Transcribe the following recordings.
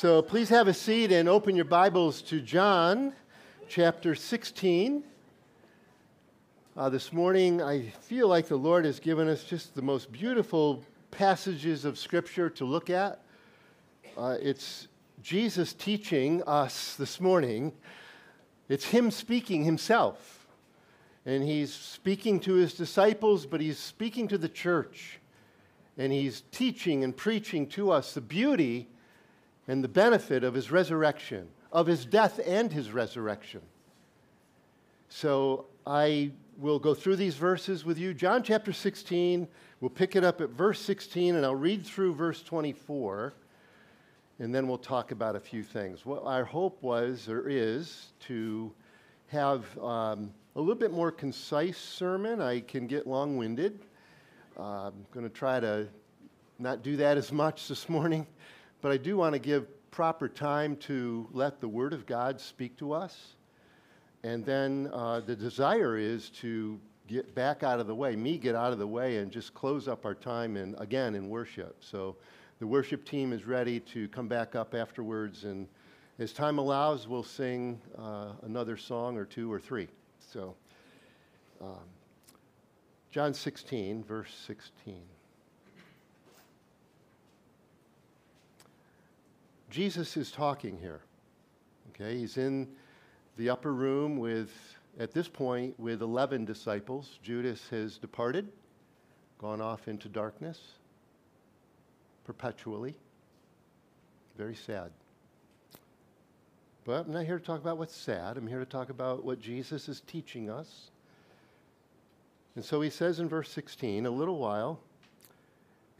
So please have a seat and open your Bibles to John chapter 16. Uh, this morning, I feel like the Lord has given us just the most beautiful passages of Scripture to look at. Uh, it's Jesus teaching us this morning, it's Him speaking Himself. And He's speaking to His disciples, but He's speaking to the church. And He's teaching and preaching to us the beauty and the benefit of his resurrection, of his death and his resurrection. So I will go through these verses with you. John chapter 16, we'll pick it up at verse 16, and I'll read through verse 24, and then we'll talk about a few things. What our hope was or is to have um, a little bit more concise sermon. I can get long winded. Uh, I'm going to try to not do that as much this morning. But I do want to give proper time to let the Word of God speak to us. And then uh, the desire is to get back out of the way, me get out of the way, and just close up our time and again in worship. So the worship team is ready to come back up afterwards. And as time allows, we'll sing uh, another song or two or three. So, um, John 16, verse 16. Jesus is talking here. Okay, he's in the upper room with, at this point, with 11 disciples. Judas has departed, gone off into darkness perpetually. Very sad. But I'm not here to talk about what's sad. I'm here to talk about what Jesus is teaching us. And so he says in verse 16, A little while,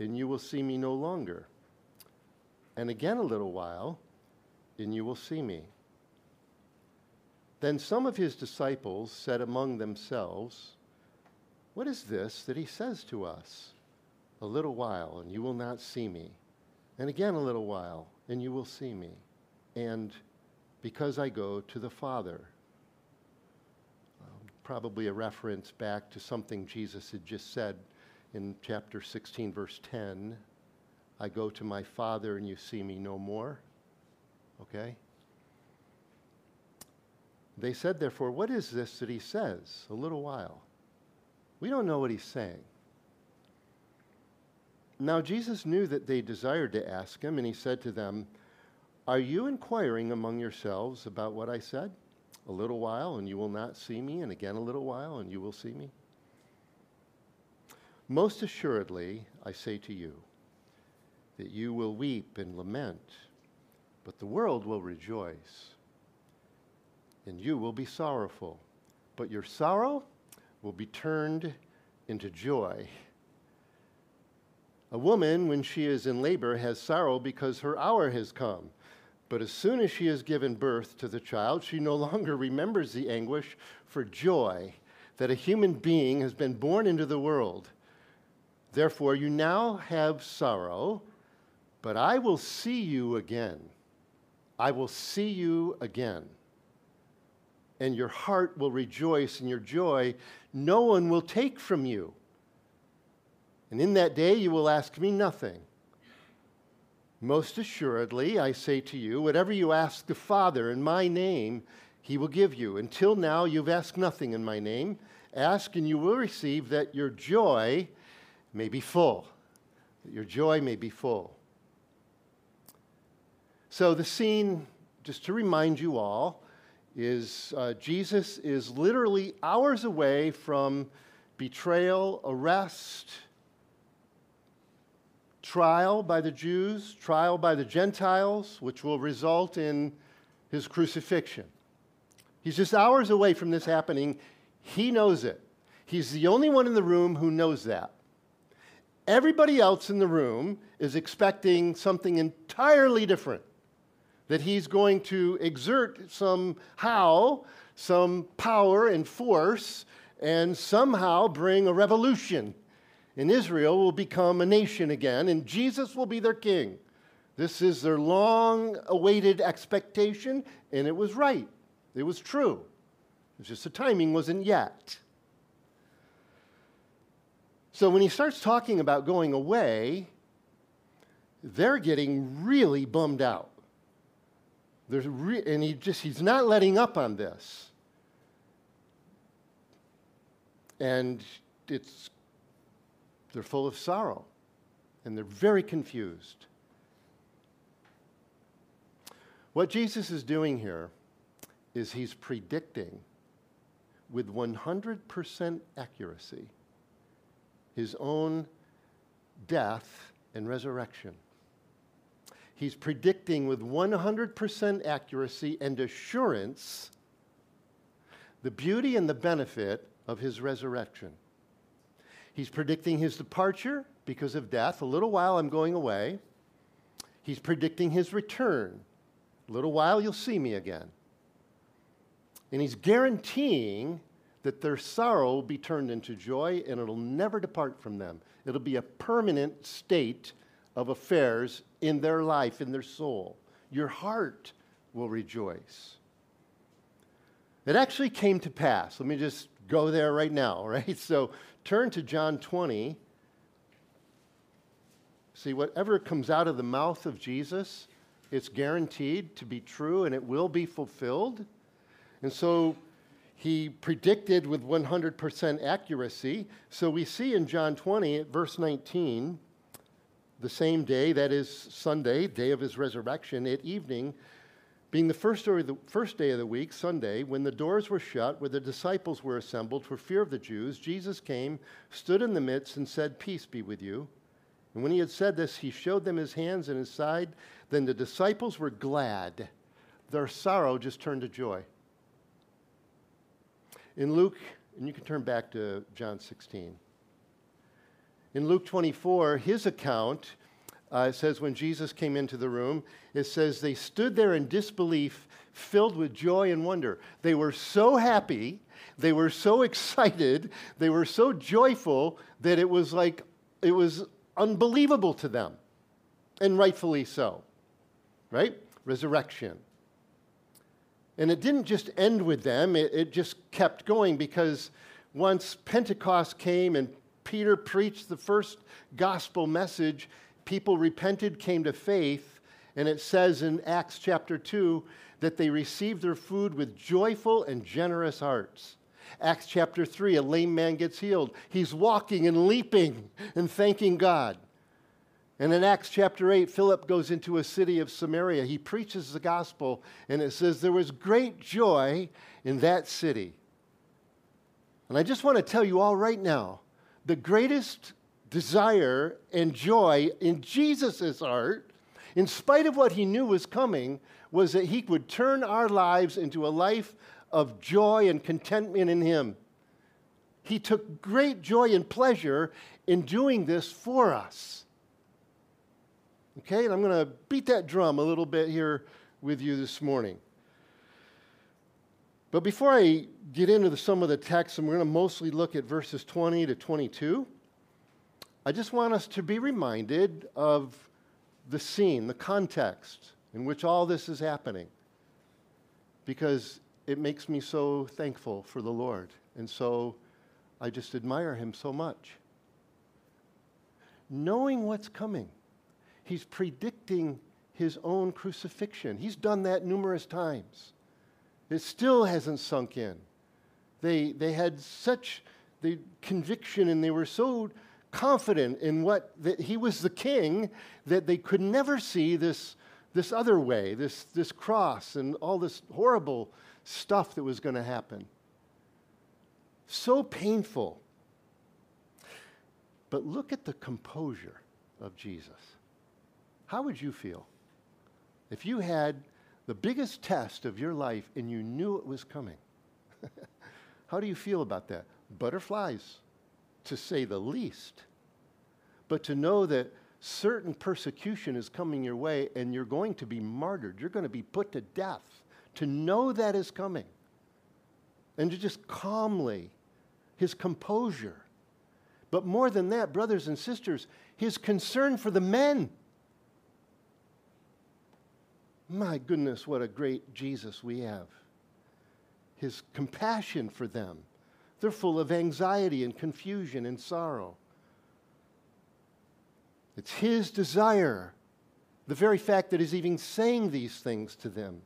and you will see me no longer and again a little while, and you will see me. Then some of his disciples said among themselves, What is this that he says to us? A little while, and you will not see me. And again a little while, and you will see me. And because I go to the Father. Um, probably a reference back to something Jesus had just said in chapter 16, verse 10 I go to my Father and you see me no more. Okay? They said, therefore, what is this that he says? A little while. We don't know what he's saying. Now, Jesus knew that they desired to ask him, and he said to them, Are you inquiring among yourselves about what I said? A little while, and you will not see me, and again a little while, and you will see me. Most assuredly, I say to you, that you will weep and lament, but the world will rejoice. And you will be sorrowful, but your sorrow will be turned into joy. A woman, when she is in labor, has sorrow because her hour has come. But as soon as she has given birth to the child, she no longer remembers the anguish for joy that a human being has been born into the world. Therefore, you now have sorrow but I will see you again. I will see you again. And your heart will rejoice, and your joy no one will take from you. And in that day you will ask me nothing. Most assuredly, I say to you, whatever you ask the Father in my name, he will give you. Until now, you've asked nothing in my name. Ask and you will receive that your joy may be full. That your joy may be full. So, the scene, just to remind you all, is uh, Jesus is literally hours away from betrayal, arrest, trial by the Jews, trial by the Gentiles, which will result in his crucifixion. He's just hours away from this happening. He knows it. He's the only one in the room who knows that. Everybody else in the room is expecting something entirely different that he's going to exert somehow some power and force and somehow bring a revolution. And Israel will become a nation again, and Jesus will be their king. This is their long awaited expectation, and it was right. It was true. It's just the timing wasn't yet. So when he starts talking about going away, they're getting really bummed out. There's re- and he just he's not letting up on this. And it's they're full of sorrow and they're very confused. What Jesus is doing here is he's predicting with 100% accuracy his own death and resurrection. He's predicting with 100% accuracy and assurance the beauty and the benefit of his resurrection. He's predicting his departure because of death. A little while I'm going away. He's predicting his return. A little while you'll see me again. And he's guaranteeing that their sorrow will be turned into joy and it'll never depart from them. It'll be a permanent state of affairs in their life, in their soul. Your heart will rejoice. It actually came to pass. Let me just go there right now, right? So turn to John 20. See, whatever comes out of the mouth of Jesus, it's guaranteed to be true and it will be fulfilled. And so he predicted with 100% accuracy. So we see in John 20, verse 19, the same day, that is Sunday, day of his resurrection, at evening, being the first, day of the first day of the week, Sunday, when the doors were shut, where the disciples were assembled for fear of the Jews, Jesus came, stood in the midst, and said, Peace be with you. And when he had said this, he showed them his hands and his side. Then the disciples were glad. Their sorrow just turned to joy. In Luke, and you can turn back to John 16. In Luke 24, his account uh, says when Jesus came into the room, it says they stood there in disbelief, filled with joy and wonder. They were so happy, they were so excited, they were so joyful that it was like, it was unbelievable to them, and rightfully so. Right? Resurrection. And it didn't just end with them, it, it just kept going because once Pentecost came and Peter preached the first gospel message, people repented, came to faith, and it says in Acts chapter 2 that they received their food with joyful and generous hearts. Acts chapter 3, a lame man gets healed. He's walking and leaping and thanking God. And in Acts chapter 8, Philip goes into a city of Samaria. He preaches the gospel, and it says there was great joy in that city. And I just want to tell you all right now the greatest desire and joy in Jesus' heart, in spite of what he knew was coming, was that he would turn our lives into a life of joy and contentment in him. He took great joy and pleasure in doing this for us. Okay, and I'm going to beat that drum a little bit here with you this morning. But before I get into the, some of the text, and we're going to mostly look at verses 20 to 22, I just want us to be reminded of the scene, the context in which all this is happening, because it makes me so thankful for the Lord. And so I just admire him so much. Knowing what's coming he's predicting his own crucifixion. He's done that numerous times. It still hasn't sunk in. They, they had such the conviction and they were so confident in what that he was the king that they could never see this, this other way, this, this cross and all this horrible stuff that was going to happen. So painful. But look at the composure of Jesus. How would you feel if you had the biggest test of your life and you knew it was coming? How do you feel about that? Butterflies, to say the least. But to know that certain persecution is coming your way and you're going to be martyred, you're going to be put to death, to know that is coming. And to just calmly, his composure. But more than that, brothers and sisters, his concern for the men. My goodness, what a great Jesus we have. His compassion for them. They're full of anxiety and confusion and sorrow. It's His desire, the very fact that He's even saying these things to them,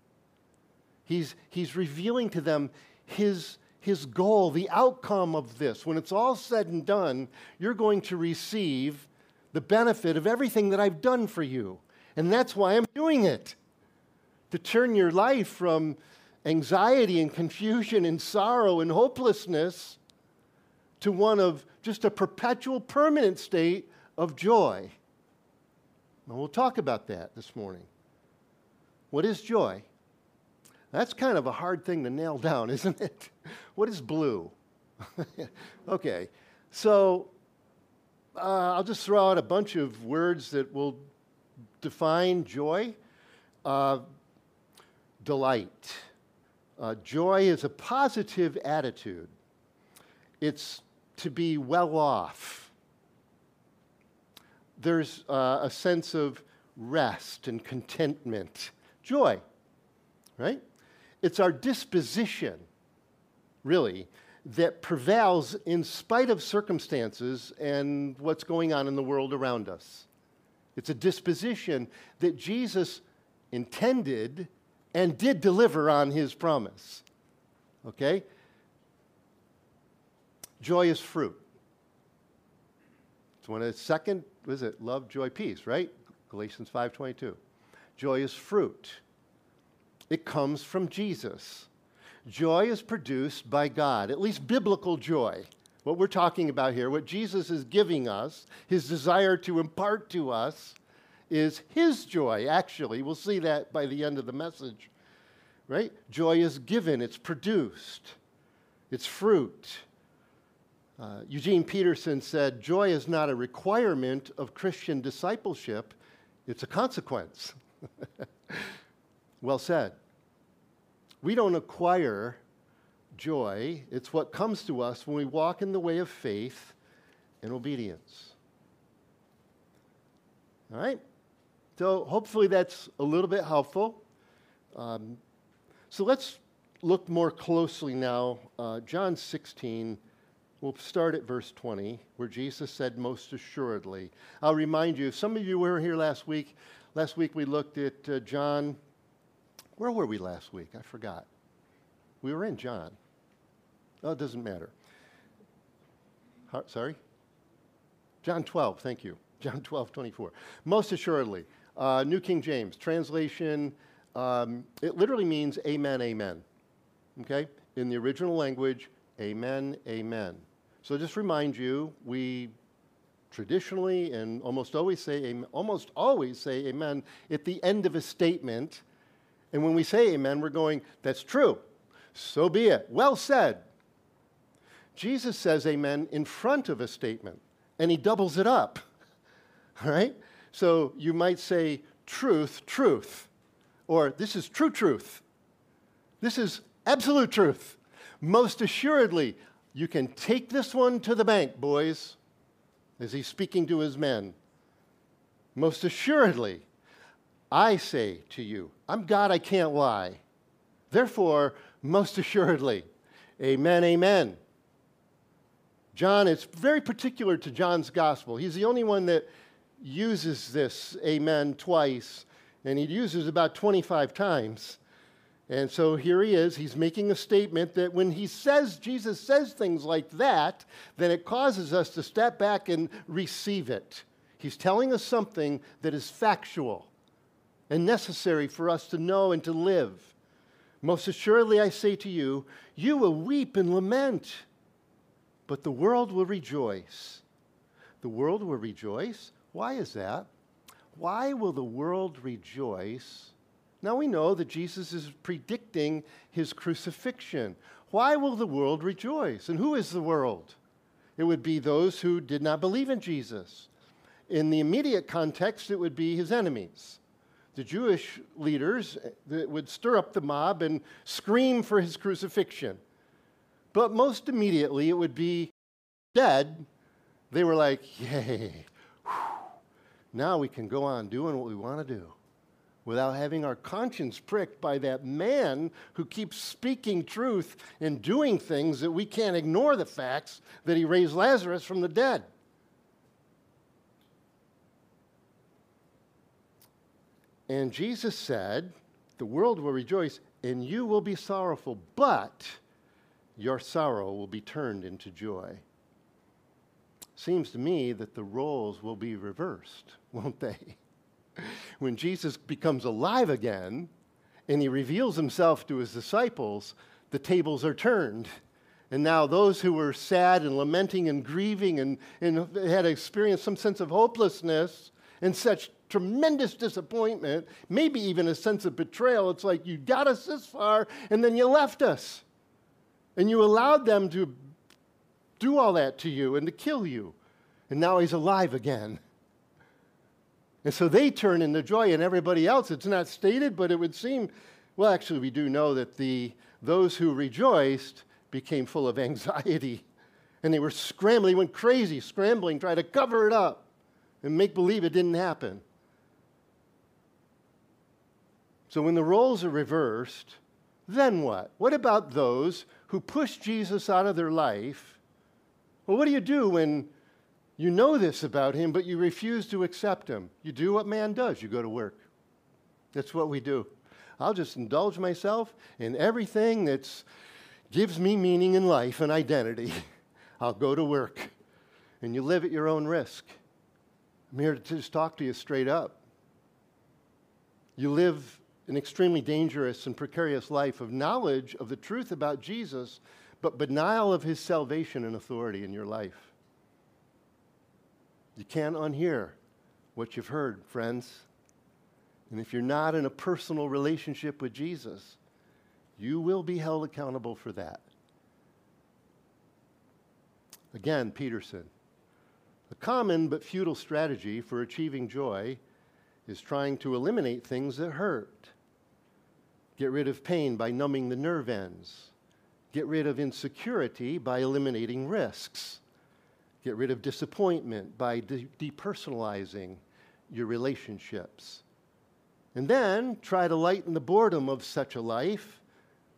He's, he's revealing to them his, his goal, the outcome of this. When it's all said and done, you're going to receive the benefit of everything that I've done for you. And that's why I'm doing it. To turn your life from anxiety and confusion and sorrow and hopelessness to one of just a perpetual, permanent state of joy. And we'll talk about that this morning. What is joy? That's kind of a hard thing to nail down, isn't it? What is blue? okay, so uh, I'll just throw out a bunch of words that will define joy. Uh, delight. Uh, joy is a positive attitude, it's to be well off. There's uh, a sense of rest and contentment. Joy, right? It's our disposition, really, that prevails in spite of circumstances and what's going on in the world around us. It's a disposition that Jesus intended and did deliver on his promise. Okay? Joy is fruit. It's one of the second, what is it? Love, joy, peace, right? Galatians 5:22. Joy is fruit. It comes from Jesus. Joy is produced by God, at least biblical joy. What we're talking about here, what Jesus is giving us, his desire to impart to us, is his joy, actually. We'll see that by the end of the message. Right? Joy is given, it's produced, it's fruit. Uh, Eugene Peterson said, Joy is not a requirement of Christian discipleship, it's a consequence. well said. We don't acquire joy, it's what comes to us when we walk in the way of faith and obedience. All right? So hopefully that's a little bit helpful. Um, so let's look more closely now. Uh, John 16, we'll start at verse 20, where Jesus said, Most assuredly. I'll remind you, if some of you were here last week. Last week we looked at uh, John. Where were we last week? I forgot. We were in John. Oh, it doesn't matter. Sorry? John 12, thank you. John 12, 24. Most assuredly. Uh, New King James, translation, um, it literally means amen, amen. Okay? In the original language, amen, amen. So just remind you, we traditionally and almost always say almost always say amen at the end of a statement. And when we say amen, we're going, that's true. So be it. Well said. Jesus says amen in front of a statement, and he doubles it up. All right? So you might say truth, truth, or this is true truth. This is absolute truth. Most assuredly, you can take this one to the bank, boys, as he's speaking to his men. Most assuredly, I say to you, I'm God, I can't lie. Therefore, most assuredly, amen, amen. John, it's very particular to John's gospel. He's the only one that uses this amen twice, and he uses about 25 times. And so here he is. He's making a statement that when he says, Jesus says things like that, then it causes us to step back and receive it. He's telling us something that is factual and necessary for us to know and to live. Most assuredly, I say to you, you will weep and lament, but the world will rejoice. The world will rejoice. Why is that? Why will the world rejoice? Now we know that Jesus is predicting his crucifixion. Why will the world rejoice? And who is the world? It would be those who did not believe in Jesus. In the immediate context, it would be his enemies. The Jewish leaders eh, that would stir up the mob and scream for his crucifixion. But most immediately, it would be dead. They were like, Yay, now we can go on doing what we want to do without having our conscience pricked by that man who keeps speaking truth and doing things that we can't ignore the facts that he raised Lazarus from the dead. And Jesus said, the world will rejoice and you will be sorrowful, but your sorrow will be turned into joy. Seems to me that the roles will be reversed, won't they? when Jesus becomes alive again and he reveals himself to his disciples, the tables are turned. And now those who were sad and lamenting and grieving and, and had experienced some sense of hopelessness and such tremendous disappointment, maybe even a sense of betrayal. It's like you got us this far and then you left us. And you allowed them to do all that to you and to kill you. And now he's alive again. And so they turn into joy, and everybody else, it's not stated, but it would seem, well, actually, we do know that the, those who rejoiced became full of anxiety. And they were scrambling, went crazy, scrambling, trying to cover it up and make believe it didn't happen. So when the roles are reversed, then what? What about those who push Jesus out of their life? Well, what do you do when you know this about him, but you refuse to accept him? You do what man does you go to work. That's what we do. I'll just indulge myself in everything that gives me meaning in life and identity. I'll go to work. And you live at your own risk. I'm here to just talk to you straight up. You live an extremely dangerous and precarious life of knowledge of the truth about Jesus, but denial of his salvation and authority in your life. You can't unhear what you've heard, friends. And if you're not in a personal relationship with Jesus, you will be held accountable for that. Again, Peterson. A common but futile strategy for achieving joy is trying to eliminate things that hurt. Get rid of pain by numbing the nerve ends. Get rid of insecurity by eliminating risks. Get rid of disappointment by de- depersonalizing your relationships. And then try to lighten the boredom of such a life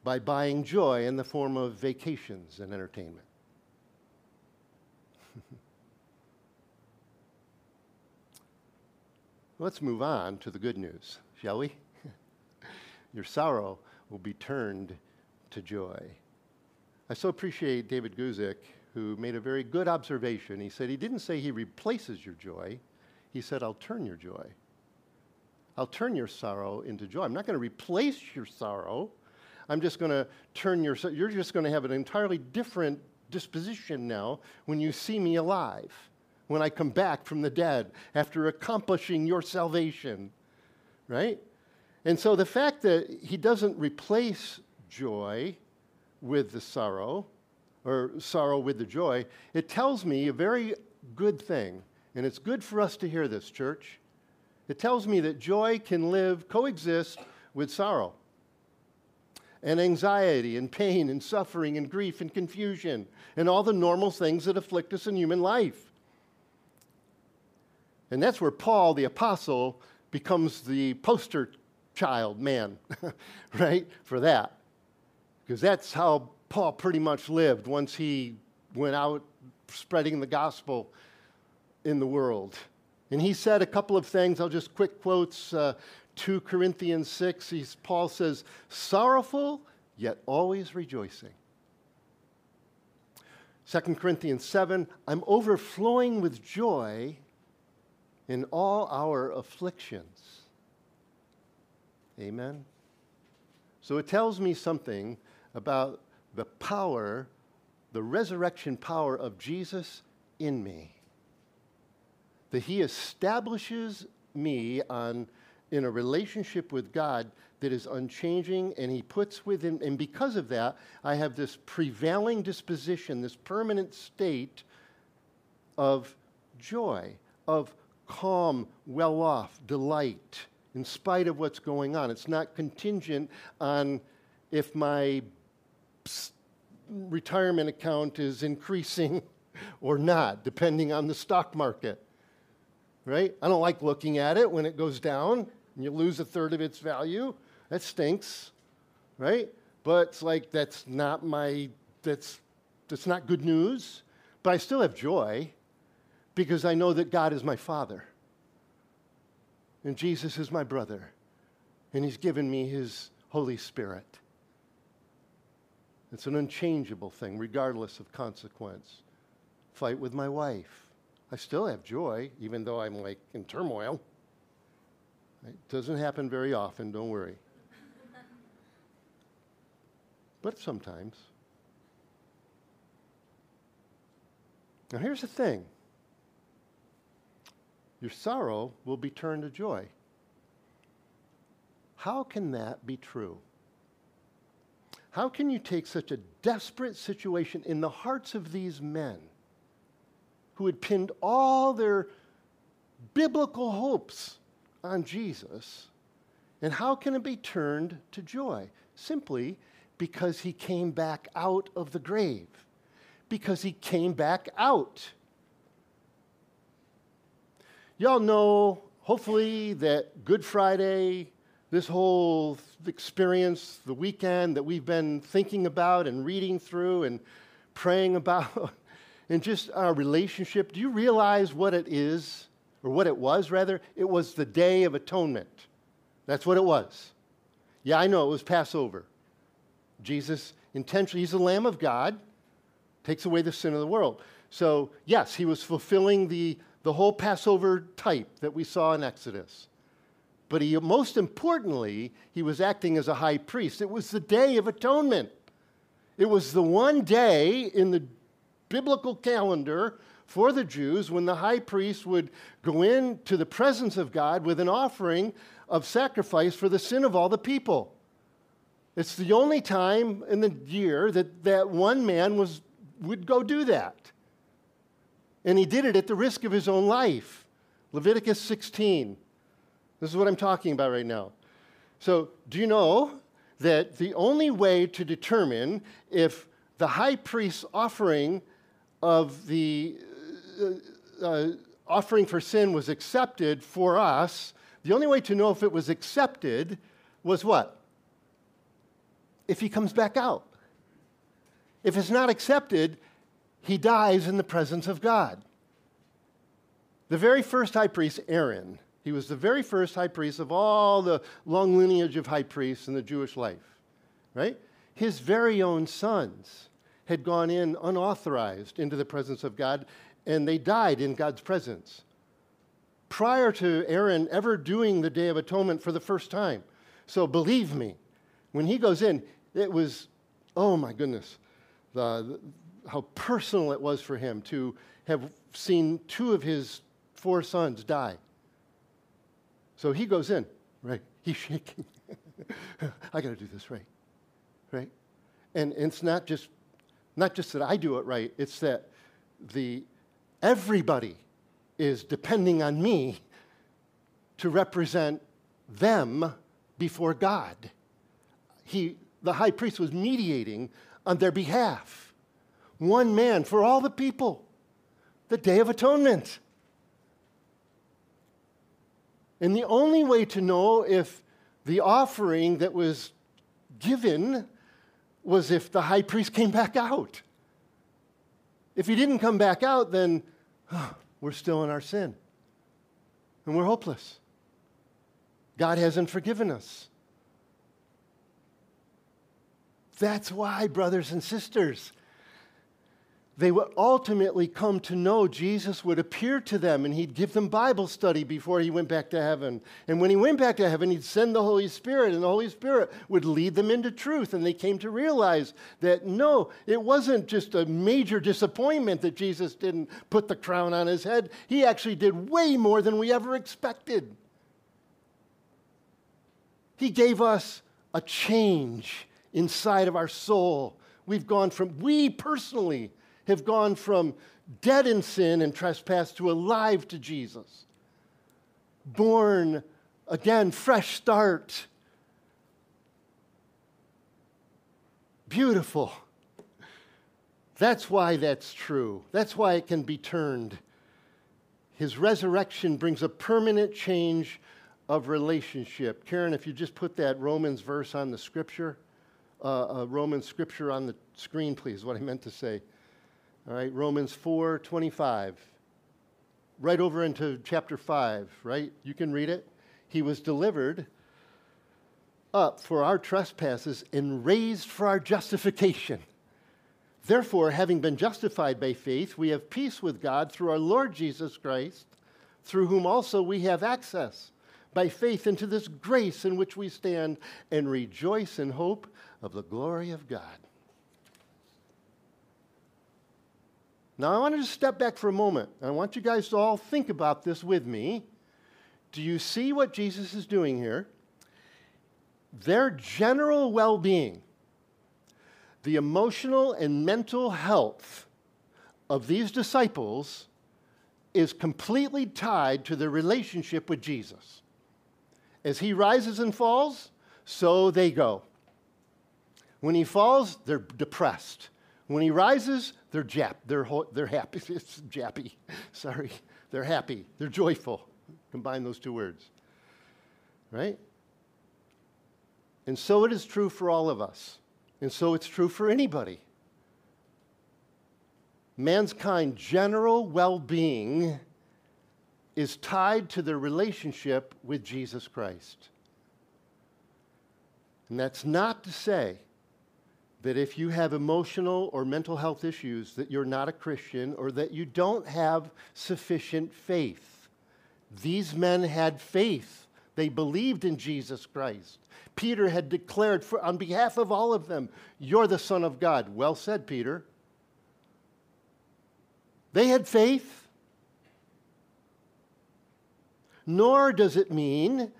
by buying joy in the form of vacations and entertainment. Let's move on to the good news, shall we? your sorrow will be turned to joy. I so appreciate David Guzik, who made a very good observation. He said he didn't say he replaces your joy, he said, I'll turn your joy. I'll turn your sorrow into joy. I'm not going to replace your sorrow. I'm just going to turn your, you're just going to have an entirely different disposition now when you see me alive, when I come back from the dead after accomplishing your salvation, right? And so the fact that he doesn't replace joy with the sorrow, or sorrow with the joy, it tells me a very good thing. And it's good for us to hear this, church. It tells me that joy can live, coexist with sorrow, and anxiety, and pain, and suffering, and grief, and confusion, and all the normal things that afflict us in human life. And that's where Paul, the apostle, becomes the poster child, man, right? For that. Because that's how Paul pretty much lived once he went out spreading the gospel in the world. And he said a couple of things, I'll just quick quotes. Uh, 2 Corinthians 6, he's, Paul says, sorrowful, yet always rejoicing. 2 Corinthians 7, I'm overflowing with joy in all our afflictions Amen? So it tells me something about the power, the resurrection power of Jesus in me. That he establishes me on, in a relationship with God that is unchanging, and he puts within, and because of that, I have this prevailing disposition, this permanent state of joy, of calm, well off, delight in spite of what's going on. It's not contingent on if my retirement account is increasing or not, depending on the stock market. Right? I don't like looking at it when it goes down and you lose a third of its value. That stinks. Right? But it's like that's not my that's that's not good news. But I still have joy because I know that God is my father and Jesus is my brother, and He's given me His Holy Spirit. It's an unchangeable thing, regardless of consequence. Fight with my wife. I still have joy, even though I'm like in turmoil. It doesn't happen very often, don't worry. but sometimes. Now, here's the thing your sorrow will be turned to joy. How can that be true? How can you take such a desperate situation in the hearts of these men who had pinned all their biblical hopes on Jesus, and how can it be turned to joy? Simply because he came back out of the grave, because he came back out. Y'all know, hopefully, that Good Friday this whole experience, the weekend that we've been thinking about and reading through and praying about, and just our relationship, do you realize what it is, or what it was rather? It was the Day of Atonement. That's what it was. Yeah, I know it was Passover. Jesus intentionally, he's the Lamb of God, takes away the sin of the world. So, yes, he was fulfilling the, the whole Passover type that we saw in Exodus. But he, most importantly, he was acting as a high priest. It was the Day of Atonement. It was the one day in the biblical calendar for the Jews when the high priest would go into the presence of God with an offering of sacrifice for the sin of all the people. It's the only time in the year that that one man was, would go do that. And he did it at the risk of his own life. Leviticus 16. This is what I'm talking about right now. So, do you know that the only way to determine if the high priest's offering of the uh, uh, offering for sin was accepted for us, the only way to know if it was accepted was what? If he comes back out. If it's not accepted, he dies in the presence of God. The very first high priest, Aaron, he was the very first high priest of all the long lineage of high priests in the Jewish life, right? His very own sons had gone in unauthorized into the presence of God, and they died in God's presence. Prior to Aaron ever doing the Day of Atonement for the first time. So believe me, when he goes in, it was, oh my goodness, the, the, how personal it was for him to have seen two of his four sons die. So he goes in, right? He's shaking. I got to do this right, right? And, and it's not just, not just that I do it right, it's that the, everybody is depending on me to represent them before God. He, the high priest was mediating on their behalf. One man for all the people. The Day of Atonement. And the only way to know if the offering that was given was if the high priest came back out. If he didn't come back out, then we're still in our sin and we're hopeless. God hasn't forgiven us. That's why, brothers and sisters, they would ultimately come to know Jesus would appear to them and he'd give them Bible study before he went back to heaven. And when he went back to heaven, he'd send the Holy Spirit, and the Holy Spirit would lead them into truth. And they came to realize that no, it wasn't just a major disappointment that Jesus didn't put the crown on his head, he actually did way more than we ever expected. He gave us a change inside of our soul. We've gone from, we personally, have gone from dead in sin and trespass to alive to Jesus. Born again, fresh start. Beautiful. That's why that's true. That's why it can be turned. His resurrection brings a permanent change of relationship. Karen, if you just put that Romans verse on the scripture, uh, uh, Romans scripture on the screen, please, what I meant to say. All right, Romans 4 25. Right over into chapter 5, right? You can read it. He was delivered up for our trespasses and raised for our justification. Therefore, having been justified by faith, we have peace with God through our Lord Jesus Christ, through whom also we have access by faith into this grace in which we stand and rejoice in hope of the glory of God. Now, I want to step back for a moment. I want you guys to all think about this with me. Do you see what Jesus is doing here? Their general well being, the emotional and mental health of these disciples is completely tied to their relationship with Jesus. As he rises and falls, so they go. When he falls, they're depressed. When he rises, they're jap, they're, ho- they're happy. It's jappy. Sorry. They're happy. They're joyful. Combine those two words. Right? And so it is true for all of us. And so it's true for anybody. Mankind's general well being is tied to their relationship with Jesus Christ. And that's not to say that if you have emotional or mental health issues that you're not a Christian or that you don't have sufficient faith. These men had faith. They believed in Jesus Christ. Peter had declared for, on behalf of all of them, You're the Son of God. Well said, Peter. They had faith. Nor does it mean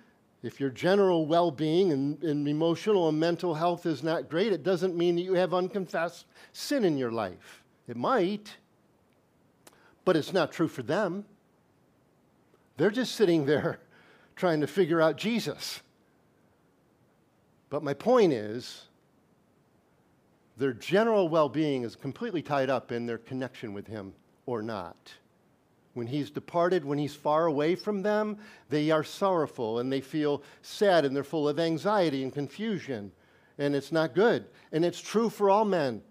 if your general well being and, and, emotional and mental health is not great, it doesn't mean that you have unconfessed sin in your life. It might, but it's not true for them. They're just sitting there trying to figure out Jesus. But my point is, their general well being is completely tied up in their connection with Him or not. When he's departed, when he's far away from them, they are sorrowful and they feel sad and they're full of anxiety and confusion. And it's not good. And it's true for all men.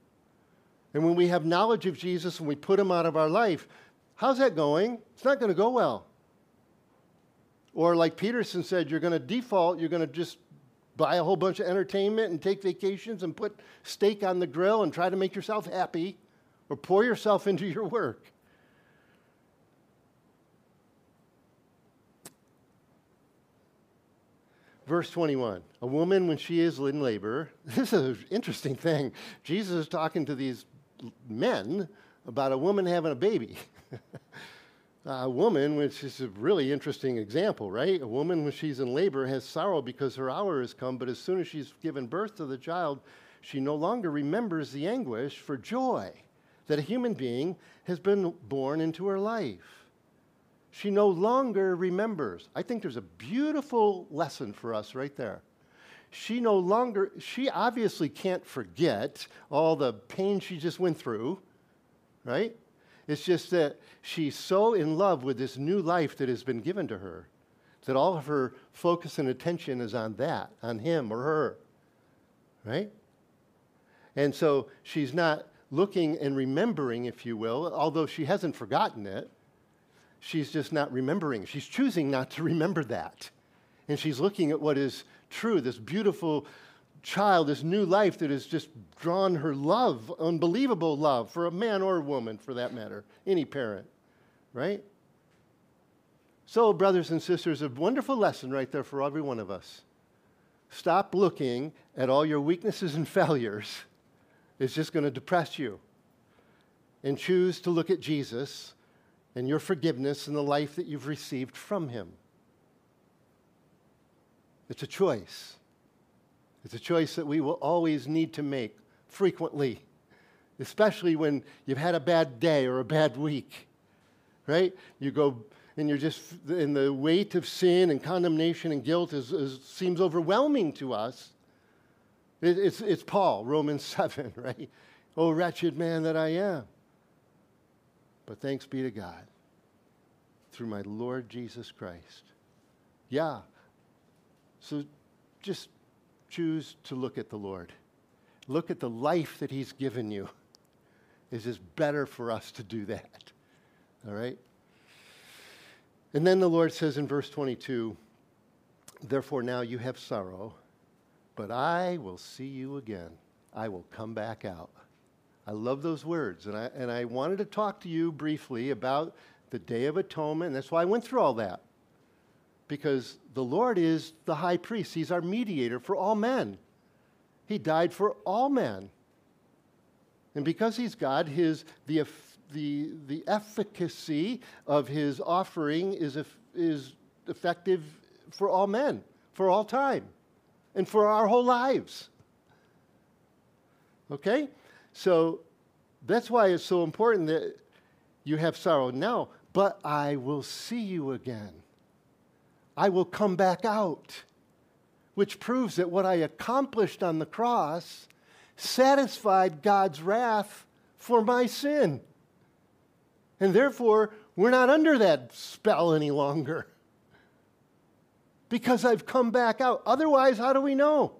And when we have knowledge of Jesus and we put him out of our life, how's that going? It's not going to go well. Or, like Peterson said, you're going to default, you're going to just buy a whole bunch of entertainment and take vacations and put steak on the grill and try to make yourself happy or pour yourself into your work. Verse 21 A woman, when she is in labor, this is an interesting thing. Jesus is talking to these men about a woman having a baby. a woman, which is a really interesting example, right? A woman, when she's in labor, has sorrow because her hour has come, but as soon as she's given birth to the child, she no longer remembers the anguish for joy that a human being has been born into her life she no longer remembers. I think there's a beautiful lesson for us right there. She no longer, she obviously can't forget all the pain she just went through, right? It's just that she's so in love with this new life that has been given to her that all of her focus and attention is on that, on him or her, right? And so she's not looking and remembering, if you will, although she hasn't forgotten it she's just not remembering. She's choosing not to remember that. And she's looking at what is true, this beautiful child, this new life that has just drawn her love, unbelievable love for a man or a woman, for that matter, any parent, right? So, brothers and sisters, a wonderful lesson right there for every one of us. Stop looking at all your weaknesses and failures. It's just going to depress you. And choose to look at Jesus and your forgiveness and the life that you've received from Him. It's a choice. It's a choice that we will always need to make frequently, especially when you've had a bad day or a bad week, right? You go and you're just, in the weight of sin and condemnation and guilt is, is seems overwhelming to us. It, it's, it's Paul, Romans 7, right? Oh, wretched man that I am. But thanks be to God through my Lord Jesus Christ. Yeah. So just choose to look at the Lord. Look at the life that He's given you. It's just better for us to do that. All right? And then the Lord says in verse 22 Therefore now you have sorrow, but I will see you again. I will come back out. I love those words. And I, and I wanted to talk to you briefly about the Day of Atonement. And that's why I went through all that. Because the Lord is the high priest, He's our mediator for all men. He died for all men. And because He's God, his, the, the, the efficacy of His offering is, is effective for all men, for all time, and for our whole lives. Okay? So that's why it's so important that you have sorrow now, but I will see you again. I will come back out, which proves that what I accomplished on the cross satisfied God's wrath for my sin. And therefore, we're not under that spell any longer because I've come back out. Otherwise, how do we know?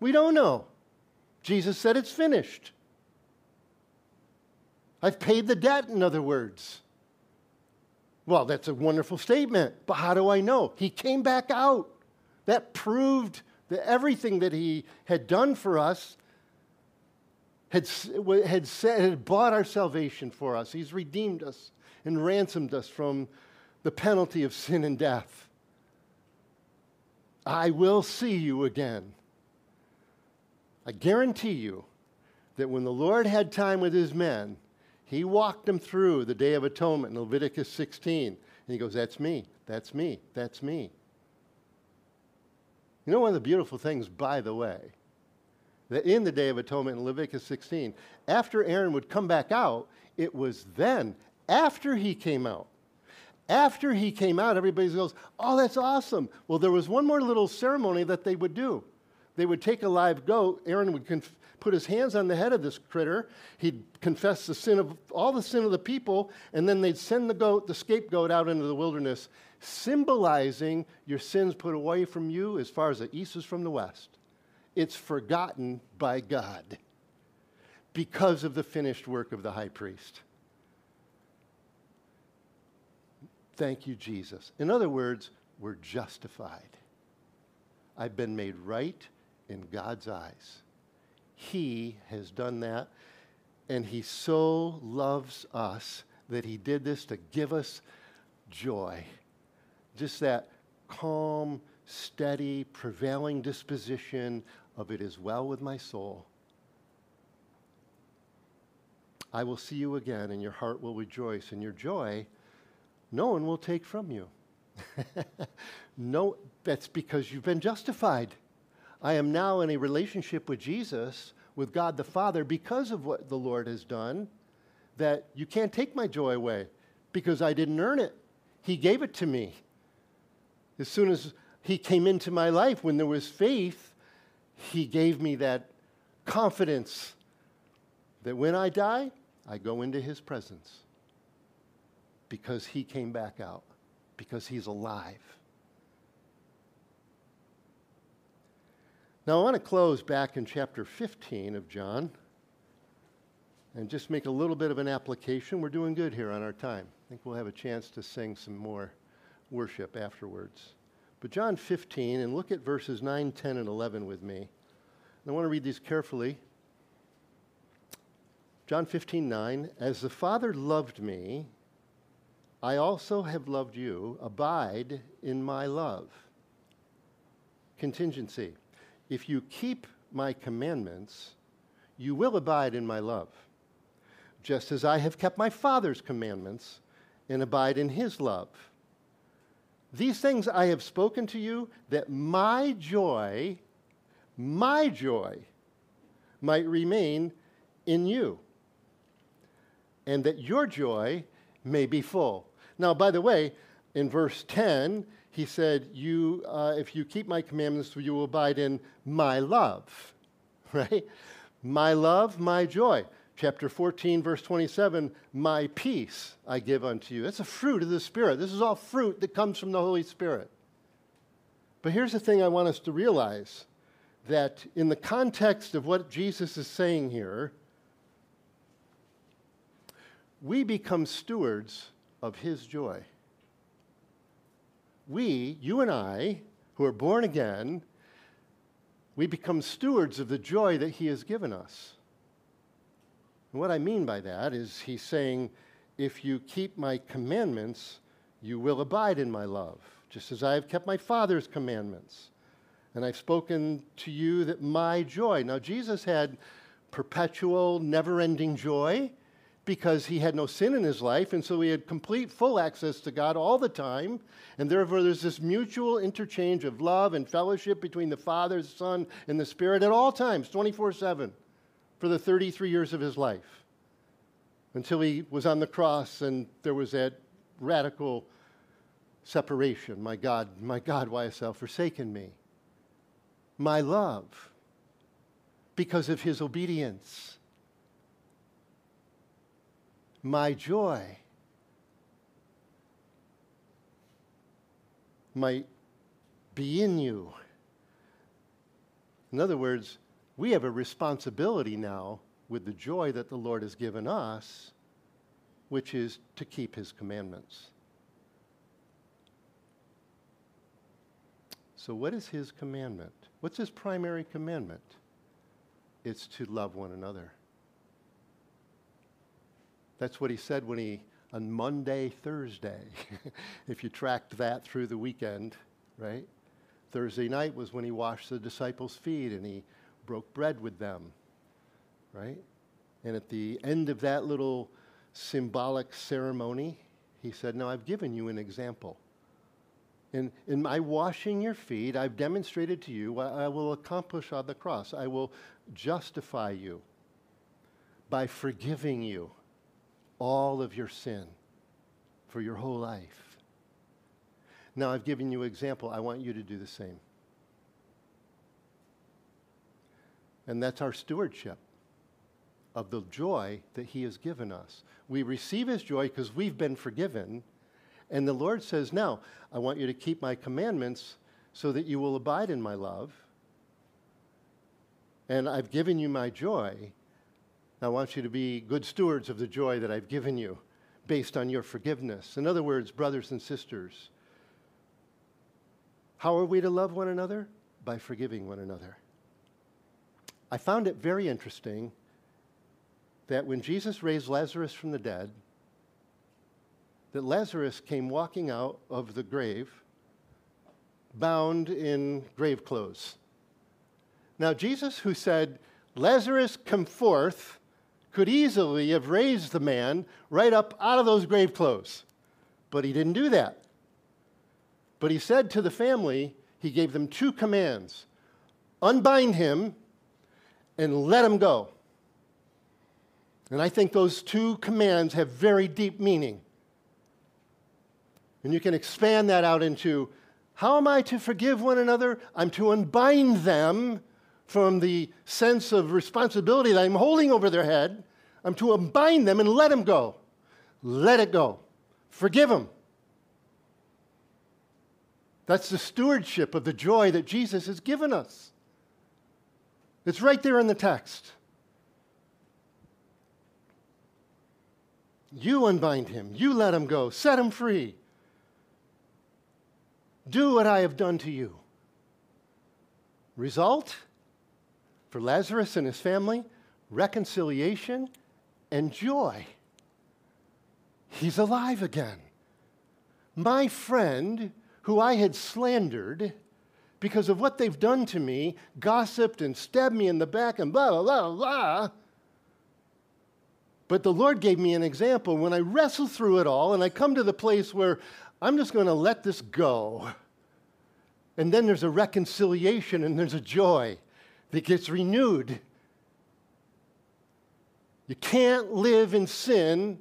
We don't know. Jesus said it's finished. I've paid the debt, in other words. Well, that's a wonderful statement, but how do I know? He came back out. That proved that everything that he had done for us had, had, had bought our salvation for us. He's redeemed us and ransomed us from the penalty of sin and death. I will see you again. I guarantee you that when the Lord had time with his men, he walked them through the Day of Atonement in Leviticus 16. And he goes, That's me, that's me, that's me. You know, one of the beautiful things, by the way, that in the Day of Atonement in Leviticus 16, after Aaron would come back out, it was then, after he came out, after he came out, everybody goes, Oh, that's awesome. Well, there was one more little ceremony that they would do. They would take a live goat, Aaron would conf- put his hands on the head of this critter, he'd confess the sin of all the sin of the people, and then they'd send the goat, the scapegoat, out into the wilderness, symbolizing your sins put away from you as far as the east is from the west. It's forgotten by God because of the finished work of the high priest. Thank you, Jesus. In other words, we're justified. I've been made right in God's eyes. He has done that, and He so loves us that He did this to give us joy. Just that calm, steady, prevailing disposition of it is well with my soul. I will see you again, and your heart will rejoice, and your joy no one will take from you. no, that's because you've been justified. I am now in a relationship with Jesus, with God the Father, because of what the Lord has done, that you can't take my joy away because I didn't earn it. He gave it to me. As soon as He came into my life, when there was faith, He gave me that confidence that when I die, I go into His presence because he came back out, because he's alive. Now, I want to close back in chapter 15 of John and just make a little bit of an application. We're doing good here on our time. I think we'll have a chance to sing some more worship afterwards. But John 15, and look at verses 9, 10, and 11 with me. And I want to read these carefully. John 15, 9. As the Father loved me, I also have loved you. Abide in my love. Contingency. If you keep my commandments, you will abide in my love, just as I have kept my Father's commandments and abide in his love. These things I have spoken to you that my joy, my joy, might remain in you, and that your joy may be full. Now, by the way, in verse 10, he said, you, uh, If you keep my commandments, you will abide in my love, right? My love, my joy. Chapter 14, verse 27, my peace I give unto you. That's a fruit of the Spirit. This is all fruit that comes from the Holy Spirit. But here's the thing I want us to realize that in the context of what Jesus is saying here, we become stewards of his joy. We, you and I, who are born again, we become stewards of the joy that He has given us. And what I mean by that is He's saying, if you keep my commandments, you will abide in my love, just as I have kept my Father's commandments. And I've spoken to you that my joy. Now, Jesus had perpetual, never ending joy because he had no sin in his life, and so he had complete, full access to God all the time. And therefore, there's this mutual interchange of love and fellowship between the Father, the Son, and the Spirit at all times, 24 7, for the 33 years of his life. Until he was on the cross and there was that radical separation. My God, my God, why hast thou forsaken me? My love, because of his obedience my joy might be in you. In other words, we have a responsibility now with the joy that the Lord has given us, which is to keep his commandments. So, what is his commandment? What's his primary commandment? It's to love one another. That's what he said when he, on Monday, Thursday, if you tracked that through the weekend, right? Thursday night was when he washed the disciples' feet and he broke bread with them, right? And at the end of that little symbolic ceremony, he said, Now I've given you an example. In, in my washing your feet, I've demonstrated to you what I will accomplish on the cross. I will justify you by forgiving you all of your sin for your whole life. Now, I've given you an example. I want you to do the same. And that's our stewardship of the joy that He has given us. We receive His joy because we've been forgiven. And the Lord says, Now, I want you to keep my commandments so that you will abide in my love. And I've given you my joy I want you to be good stewards of the joy that I've given you based on your forgiveness. In other words, brothers and sisters, how are we to love one another? By forgiving one another. I found it very interesting that when Jesus raised Lazarus from the dead, that Lazarus came walking out of the grave bound in grave clothes. Now, Jesus, who said, Lazarus, come forth, could easily have raised the man right up out of those grave clothes. But he didn't do that. But he said to the family, he gave them two commands unbind him and let him go. And I think those two commands have very deep meaning. And you can expand that out into how am I to forgive one another? I'm to unbind them from the sense of responsibility that I'm holding over their head. I'm to unbind them and let them go. Let it go. Forgive them. That's the stewardship of the joy that Jesus has given us. It's right there in the text. You unbind him. You let him go. Set him free. Do what I have done to you. Result? For Lazarus and his family reconciliation and joy. He's alive again. My friend, who I had slandered because of what they've done to me, gossiped and stabbed me in the back and blah, blah, blah, blah. But the Lord gave me an example. When I wrestle through it all and I come to the place where I'm just going to let this go, and then there's a reconciliation and there's a joy that gets renewed. You can't live in sin.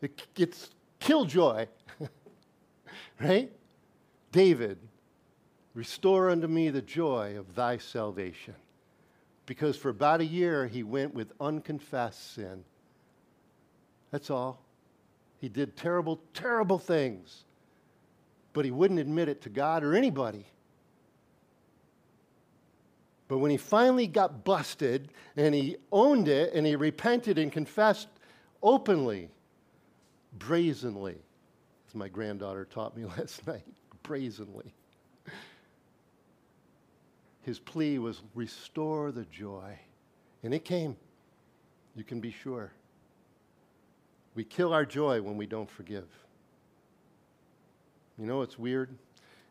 It gets killjoy. right? David, restore unto me the joy of thy salvation. Because for about a year he went with unconfessed sin. That's all. He did terrible, terrible things. But he wouldn't admit it to God or anybody. But when he finally got busted and he owned it and he repented and confessed openly, brazenly, as my granddaughter taught me last night, brazenly, his plea was restore the joy. And it came. You can be sure. We kill our joy when we don't forgive. You know what's weird?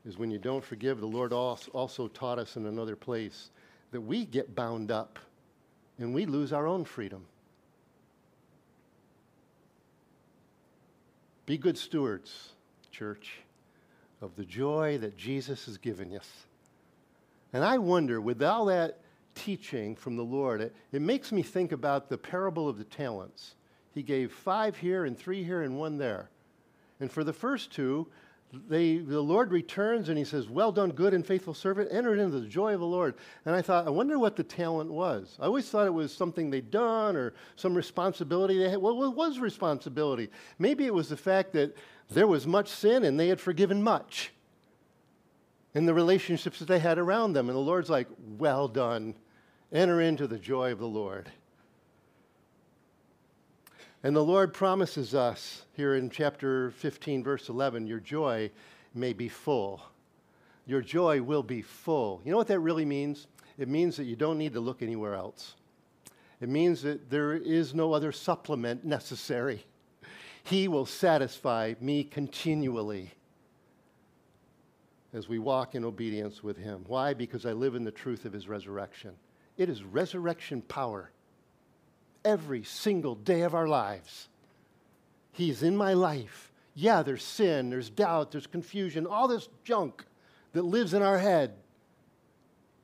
Is when you don't forgive, the Lord also taught us in another place that we get bound up and we lose our own freedom. Be good stewards, church, of the joy that Jesus has given us. And I wonder, with all that teaching from the Lord, it, it makes me think about the parable of the talents. He gave five here and three here and one there. And for the first two, they, the Lord returns and he says, Well done, good and faithful servant, enter into the joy of the Lord. And I thought, I wonder what the talent was. I always thought it was something they'd done or some responsibility they had. Well, what was responsibility? Maybe it was the fact that there was much sin and they had forgiven much in the relationships that they had around them. And the Lord's like, Well done, enter into the joy of the Lord. And the Lord promises us here in chapter 15, verse 11, your joy may be full. Your joy will be full. You know what that really means? It means that you don't need to look anywhere else. It means that there is no other supplement necessary. He will satisfy me continually as we walk in obedience with Him. Why? Because I live in the truth of His resurrection. It is resurrection power every single day of our lives. He's in my life. Yeah, there's sin, there's doubt, there's confusion, all this junk that lives in our head.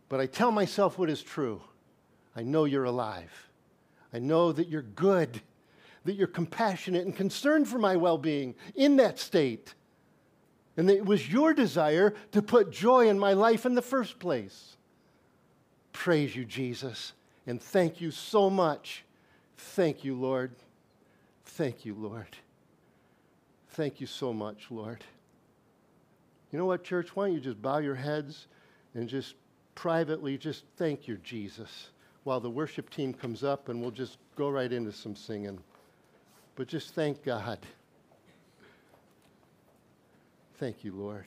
But I tell myself what is true. I know you're alive. I know that you're good, that you're compassionate and concerned for my well being in that state. And that it was your desire to put joy in my life in the first place. Praise you, Jesus, and thank you so much Thank you, Lord. Thank you, Lord. Thank you so much, Lord. You know what, church? Why don't you just bow your heads and just privately just thank your Jesus while the worship team comes up and we'll just go right into some singing. But just thank God. Thank you, Lord.